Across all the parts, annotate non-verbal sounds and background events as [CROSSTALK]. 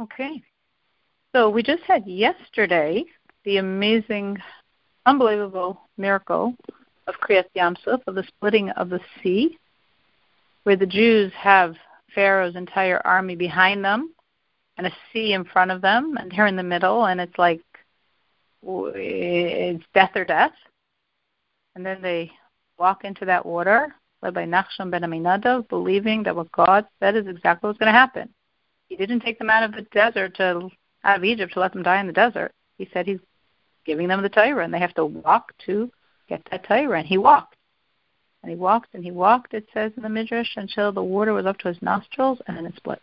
Okay. So we just had yesterday the amazing, unbelievable miracle of Kriyat Yam Suf, of the splitting of the sea, where the Jews have Pharaoh's entire army behind them and a sea in front of them, and they're in the middle, and it's like it's death or death. And then they walk into that water, led by Nachshon ben Aminadav, believing that what God said is exactly what's going to happen. He didn't take them out of the desert to out of Egypt to let them die in the desert. He said he's giving them the Torah, and they have to walk to get that Torah. And he walked. And he walked and he walked, it says in the Midrash, until the water was up to his nostrils, and then it split.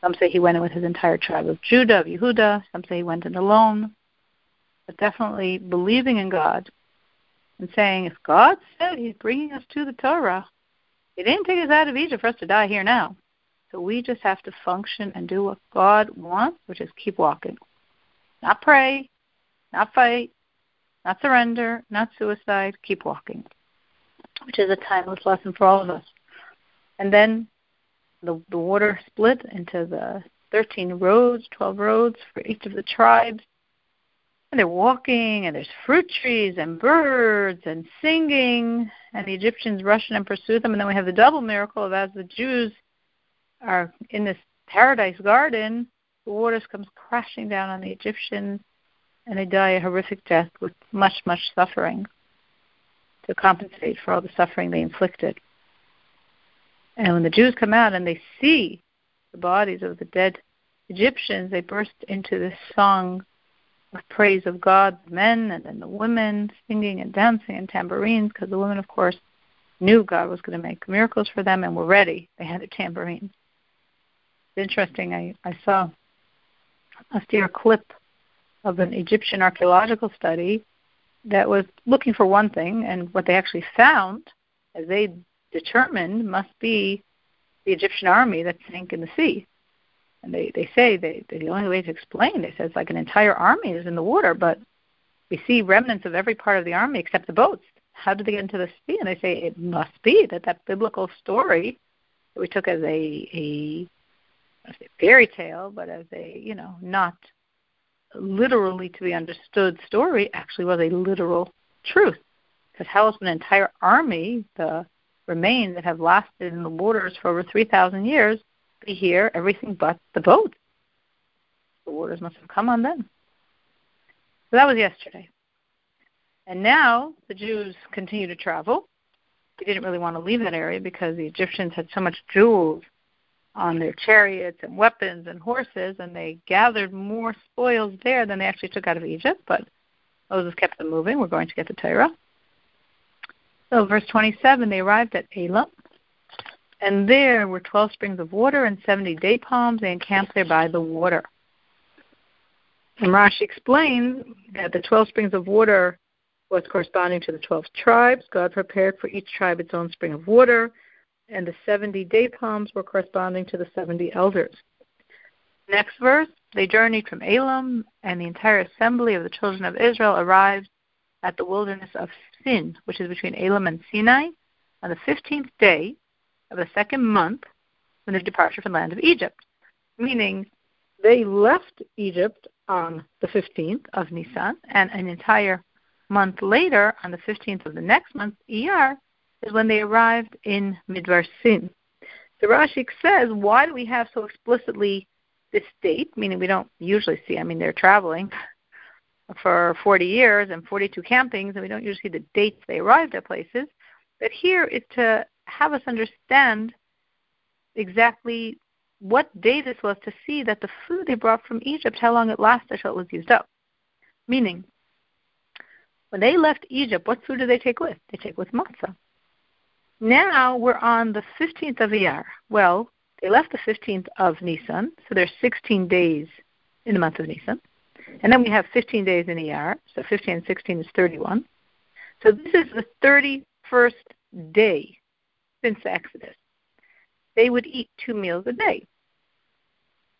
Some say he went in with his entire tribe of Judah, of Yehuda. Some say he went in alone. But definitely believing in God and saying, if God said he's bringing us to the Torah, he didn't take us out of Egypt for us to die here now. So we just have to function and do what God wants, which is keep walking. Not pray, not fight, not surrender, not suicide, keep walking, which is a timeless lesson for all of us. And then the, the water split into the 13 roads, 12 roads for each of the tribes. And they're walking, and there's fruit trees and birds and singing, and the Egyptians rush in and pursue them. And then we have the double miracle of as the Jews are in this paradise garden, the waters comes crashing down on the Egyptians, and they die a horrific death with much, much suffering to compensate for all the suffering they inflicted. And when the Jews come out and they see the bodies of the dead Egyptians, they burst into this song of praise of God, the men and then the women singing and dancing and tambourines, because the women, of course, knew God was going to make miracles for them and were ready. They had their tambourines. Interesting. I, I saw a steer clip of an Egyptian archaeological study that was looking for one thing, and what they actually found, as they determined, must be the Egyptian army that sank in the sea. And they, they say they, the only way to explain it is like an entire army is in the water, but we see remnants of every part of the army except the boats. How did they get into the sea? And they say it must be that that biblical story that we took as a, a a fairy tale, but as a you know not literally to be understood story, actually was a literal truth. Because how would an entire army, the remains that have lasted in the waters for over 3,000 years, be here, everything but the boat? The waters must have come on them. So that was yesterday. And now the Jews continue to travel. They didn't really want to leave that area because the Egyptians had so much jewels on their chariots and weapons and horses, and they gathered more spoils there than they actually took out of Egypt. But Moses kept them moving. We're going to get to Torah. So, verse 27, they arrived at Elim, and there were 12 springs of water and 70 date palms. They encamped there by the water. And Rashi explains that the 12 springs of water was corresponding to the 12 tribes. God prepared for each tribe its own spring of water and the 70 date palms were corresponding to the 70 elders. Next verse, they journeyed from Elim, and the entire assembly of the children of Israel arrived at the wilderness of Sin, which is between Elim and Sinai, on the 15th day of the second month from their departure from the land of Egypt. Meaning, they left Egypt on the 15th of Nisan, and an entire month later, on the 15th of the next month, Iyar, is when they arrived in Midbar Sin. The Rashi says, why do we have so explicitly this date? Meaning we don't usually see. I mean, they're traveling for 40 years and 42 campings, and we don't usually see the dates they arrived at places. But here is to have us understand exactly what day this was to see that the food they brought from Egypt, how long it lasted until it was used up. Meaning, when they left Egypt, what food did they take with? They take with matzah. Now we're on the 15th of Iyar. Well, they left the 15th of Nisan, so there's 16 days in the month of Nisan. And then we have 15 days in Iyar, so 15 and 16 is 31. So this is the 31st day since the Exodus. They would eat two meals a day.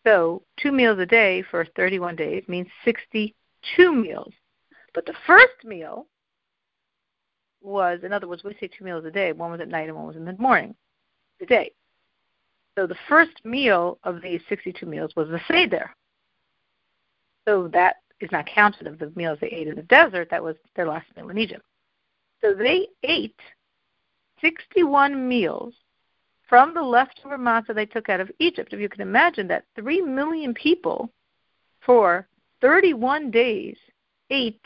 So two meals a day for 31 days means 62 meals. But the first meal was, in other words, we say two meals a day. One was at night and one was in the morning, the day. So the first meal of these 62 meals was the Seder. So that is not counted of the meals they ate in the desert. That was their last meal in Egypt. So they ate 61 meals from the leftover matzah they took out of Egypt. If you can imagine that, 3 million people for 31 days ate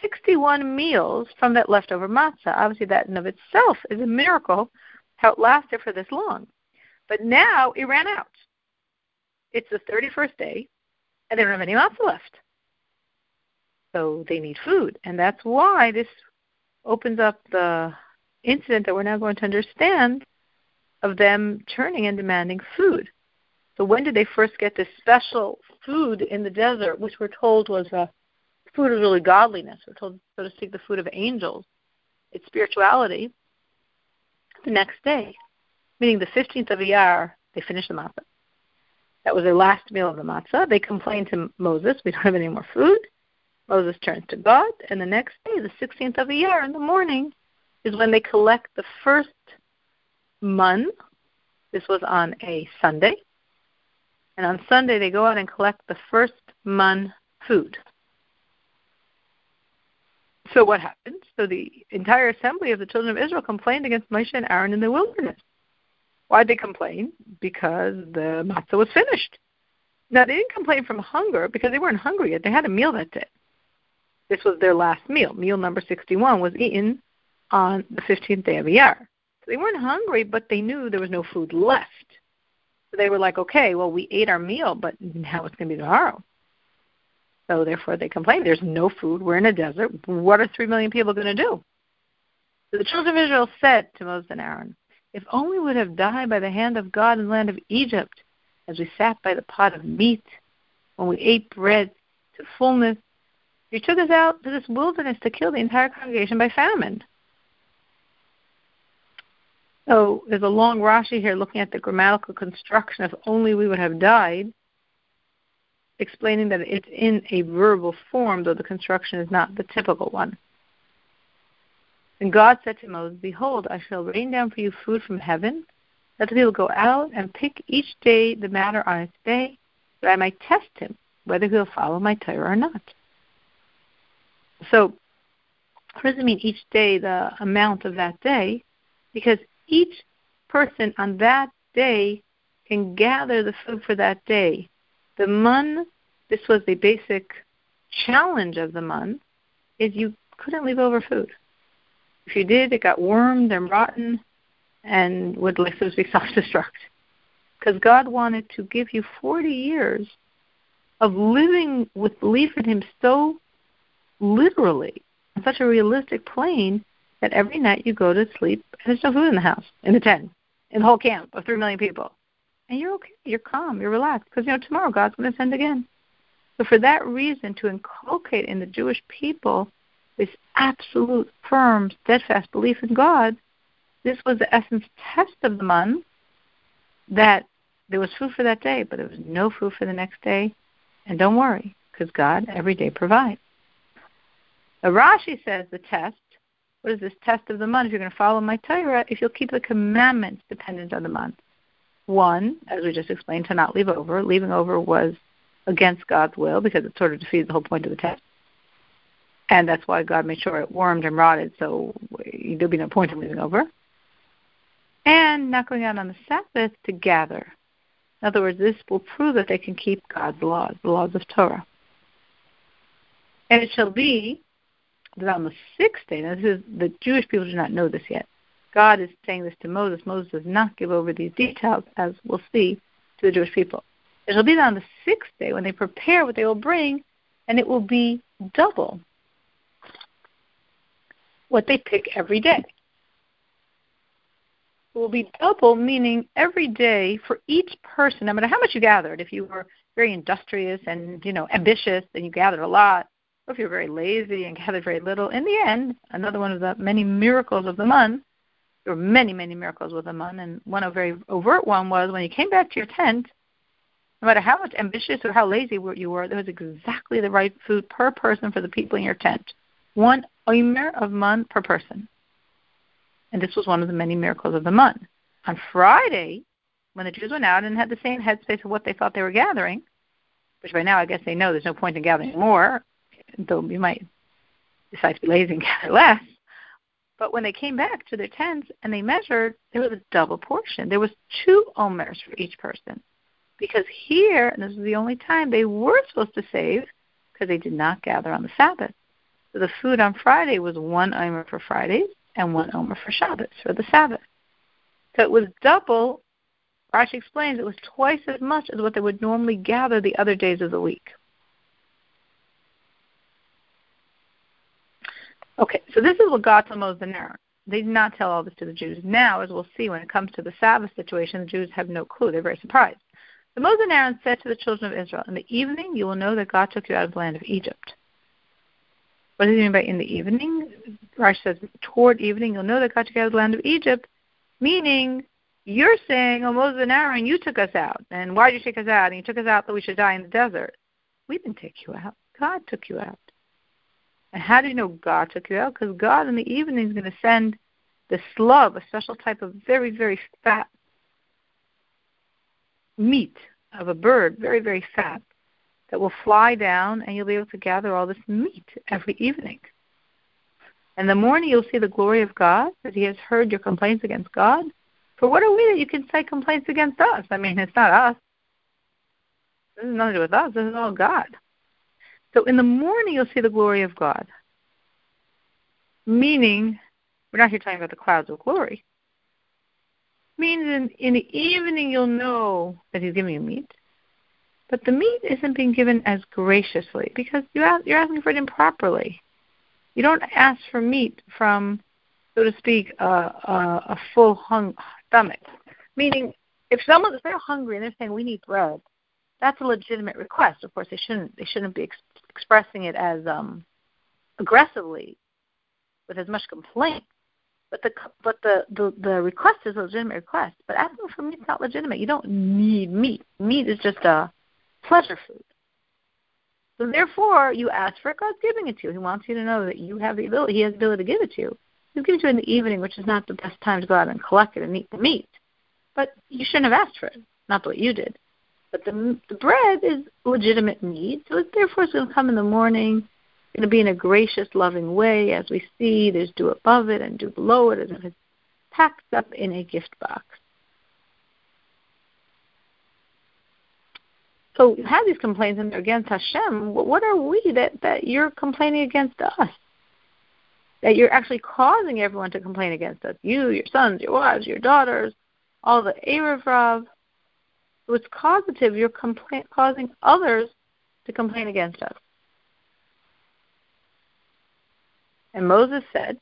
61 meals from that leftover matzah. Obviously, that in of itself is a miracle how it lasted for this long. But now it ran out. It's the 31st day, and they don't have any matzah left. So they need food. And that's why this opens up the incident that we're now going to understand of them turning and demanding food. So when did they first get this special food in the desert, which we're told was a food of really godliness? We're told, so to speak, the food of angels. It's spirituality. The next day, meaning the 15th of Iyar, they finished the matzah. That was their last meal of the matzah. They complained to Moses, we don't have any more food. Moses turns to God, and the next day, the 16th of Iyar, in the morning, is when they collect the first mun. This was on a Sunday. And on Sunday, they go out and collect the first mun food. So what happened? So the entire assembly of the children of Israel complained against Moshe and Aaron in the wilderness. Why'd they complain? Because the matzah was finished. Now they didn't complain from hunger because they weren't hungry yet. They had a meal that day. This was their last meal. Meal number 61 was eaten on the 15th day of Iyar. So they weren't hungry, but they knew there was no food left. So they were like, okay, well, we ate our meal, but now it's going to be tomorrow. So therefore they complain. there's no food, we're in a desert. What are three million people going to do? So the children of Israel said to Moses and Aaron, if only we would have died by the hand of God in the land of Egypt, as we sat by the pot of meat, when we ate bread to fullness. You took us out to this wilderness to kill the entire congregation by famine. So there's a long Rashi here looking at the grammatical construction of only we would have died, explaining that it's in a verbal form, though the construction is not the typical one. And God said to Moses, Behold, I shall rain down for you food from heaven. Let the people go out and pick each day the matter on its day, that I might test him, whether he'll follow my Torah or not. So, what does it mean each day, the amount of that day? Because each person on that day can gather the food for that day. The mun, this was the basic challenge of the mun, is you couldn't leave over food. If you did, it got wormed and rotten and would, so [LAUGHS] self-destruct. Because God wanted to give you 40 years of living with belief in Him so literally, on such a realistic plane, that every night you go to sleep and there's no food in the house, in the tent, in the whole camp of 3 million people. And you're okay, you're calm, you're relaxed, because, you know, tomorrow God's going to send again. So for that reason, to inculcate in the Jewish people this absolute, firm, steadfast belief in God, this was the essence test of the mun. that there was food for that day, but there was no food for the next day. And don't worry, because God every day provides. Now, Rashi says the test, what is this test of the mun? If you're going to follow my Torah, if you'll keep the commandments dependent on the mun. One, as we just explained, to not leave over. Leaving over was against God's will because it sort of defeated the whole point of the test and that's why God made sure it wormed and rotted, so there'd be no point in leaving over. And not going out on the Sabbath to gather. In other words, this will prove that they can keep God's laws, the laws of Torah. And it shall be that on the sixth day, now this is the Jewish people do not know this yet. God is saying this to Moses. Moses does not give over these details, as we'll see, to the Jewish people. It shall be that on the sixth day when they prepare what they will bring, and it will be double what they pick every day. It will be double, meaning every day for each person, no matter how much you gathered, if you were very industrious and, you know, ambitious, then you gathered a lot, or if you're very lazy and [LAUGHS] gathered very little, in the end, another one of the many miracles of the mun, there were many, many miracles with the mun, and one a very overt one was when you came back to your tent, no matter how much ambitious or how lazy you were, there was exactly the right food per person for the people in your tent. One omer of mun per person. And this was one of the many miracles of the mun. On Friday, when the Jews went out and had the same headspace of what they thought they were gathering, which by now I guess they know there's no point in gathering more, though you might decide to be lazy and gather less. But when they came back to their tents and they measured, there was a double portion. There was two omers for each person. Because here, and this is the only time they were supposed to save, because they did not gather on the Sabbath. So the food on Friday was one omer for Fridays and one omer for Shabbos, for the Sabbath. So it was double. Rashi explains it was twice as much as what they would normally gather the other days of the week. Okay, so this is what God told Moses and Aaron. They did not tell all this to the Jews. Now, as we'll see, when it comes to the Sabbath situation, the Jews have no clue. They're very surprised. So Moses and Aaron said to the children of Israel, In the evening you will know that God took you out of the land of Egypt. What does he mean by in the evening? Rashi says, toward evening you'll know that God took you out of the land of Egypt, meaning you're saying, Oh, Moses and Aaron, you took us out. And why did you take us out? And you took us out that we should die in the desert. We didn't take you out. God took you out. And how do you know God took you out? Because God in the evening is going to send the slub, a special type of very, very fat meat of a bird, very, very fat, that will fly down and you'll be able to gather all this meat every evening. In the morning you'll see the glory of God, that He has heard your complaints against God. For what are we that you can say complaints against us? I mean, it's not us. This is nothing to do with us. This is all God. So in the morning you'll see the glory of God. Meaning, we're not here talking about the clouds of glory. Means in, in the evening you'll know that he's giving you meat. But the meat isn't being given as graciously because you ask, you're asking for it improperly. You don't ask for meat from, so to speak, a, a, a full hung stomach. Meaning, if someone if they're hungry and they're saying we need bread, that's a legitimate request. Of course, they shouldn't they shouldn't be expressing it as um, aggressively with as much complaint. But the but the, the the request is a legitimate request. But asking for meat is not legitimate. You don't need meat. Meat is just a pleasure food. So therefore, you ask for it. God's giving it to you. He wants you to know that you have the ability. He has the ability to give it to you. He's giving it to you in the evening, which is not the best time to go out and collect it and eat the meat. But you shouldn't have asked for it. Not the way you did. But the, the bread is legitimate need, so it, therefore it's going to come in the morning. It's going to be in a gracious, loving way, as we see. There's dew above it and dew below it, and it's packed up in a gift box. So you have these complaints and they're against Hashem. What are we that, that you're complaining against us? That you're actually causing everyone to complain against us. You, your sons, your wives, your daughters, all the Erev so it's causative. You're causing others to complain against us. And Moses said,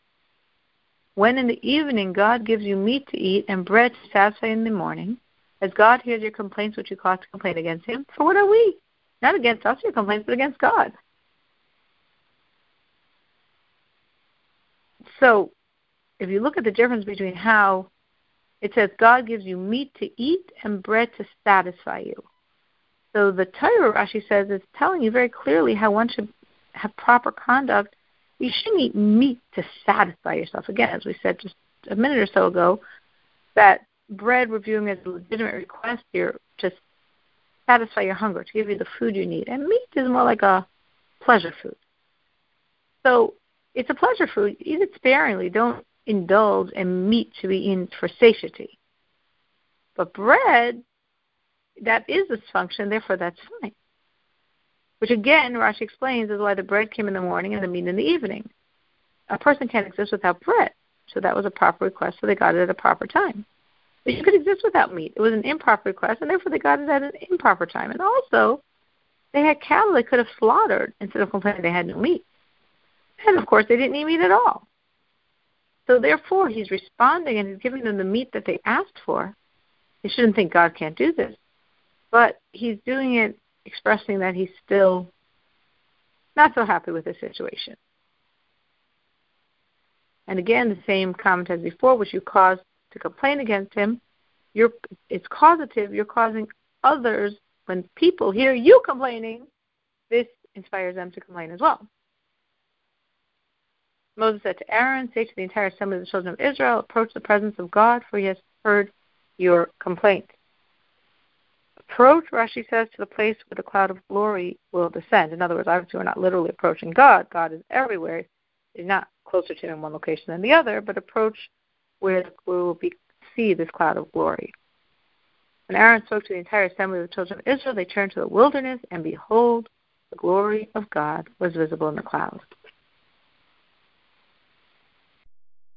When in the evening God gives you meat to eat and bread to satisfy in the morning, as God hears your complaints which you cause to complain against him, for what are we? Not against us, your complaints, but against God. So, if you look at the difference between how it says God gives you meat to eat and bread to satisfy you. So the Torah, Rashi says, is telling you very clearly how one should have proper conduct. You shouldn't eat meat to satisfy yourself. Again, as we said just a minute or so ago, that bread we're viewing as a legitimate request here to satisfy your hunger, to give you the food you need. And meat is more like a pleasure food. So it's a pleasure food. Eat it sparingly. Don't indulge and meat to be in for satiety. But bread, that is its function, therefore that's fine. Which again, Rashi explains is why the bread came in the morning and the meat in the evening. A person can't exist without bread. So that was a proper request, so they got it at a proper time. But you could exist without meat. It was an improper request, and therefore they got it at an improper time. And also, they had cattle they could have slaughtered instead of complaining they had no meat. And of course, they didn't eat meat at all. So therefore, he's responding and he's giving them the meat that they asked for. They shouldn't think God can't do this. But he's doing it expressing that he's still not so happy with the situation. And again, the same comment as before, which you caused to complain against him, you're, it's causative. You're causing others, when people hear you complaining, this inspires them to complain as well. Moses said to Aaron, Say to the entire assembly of the children of Israel, Approach the presence of God, for he has heard your complaint. approach, Rashi says, to the place where the cloud of glory will descend. In other words, obviously we're not literally approaching God. God is everywhere. He's not closer to him in one location than the other, but approach where we will be, see this cloud of glory. When Aaron spoke to the entire assembly of the children of Israel, they turned to the wilderness, and behold, the glory of God was visible in the cloud.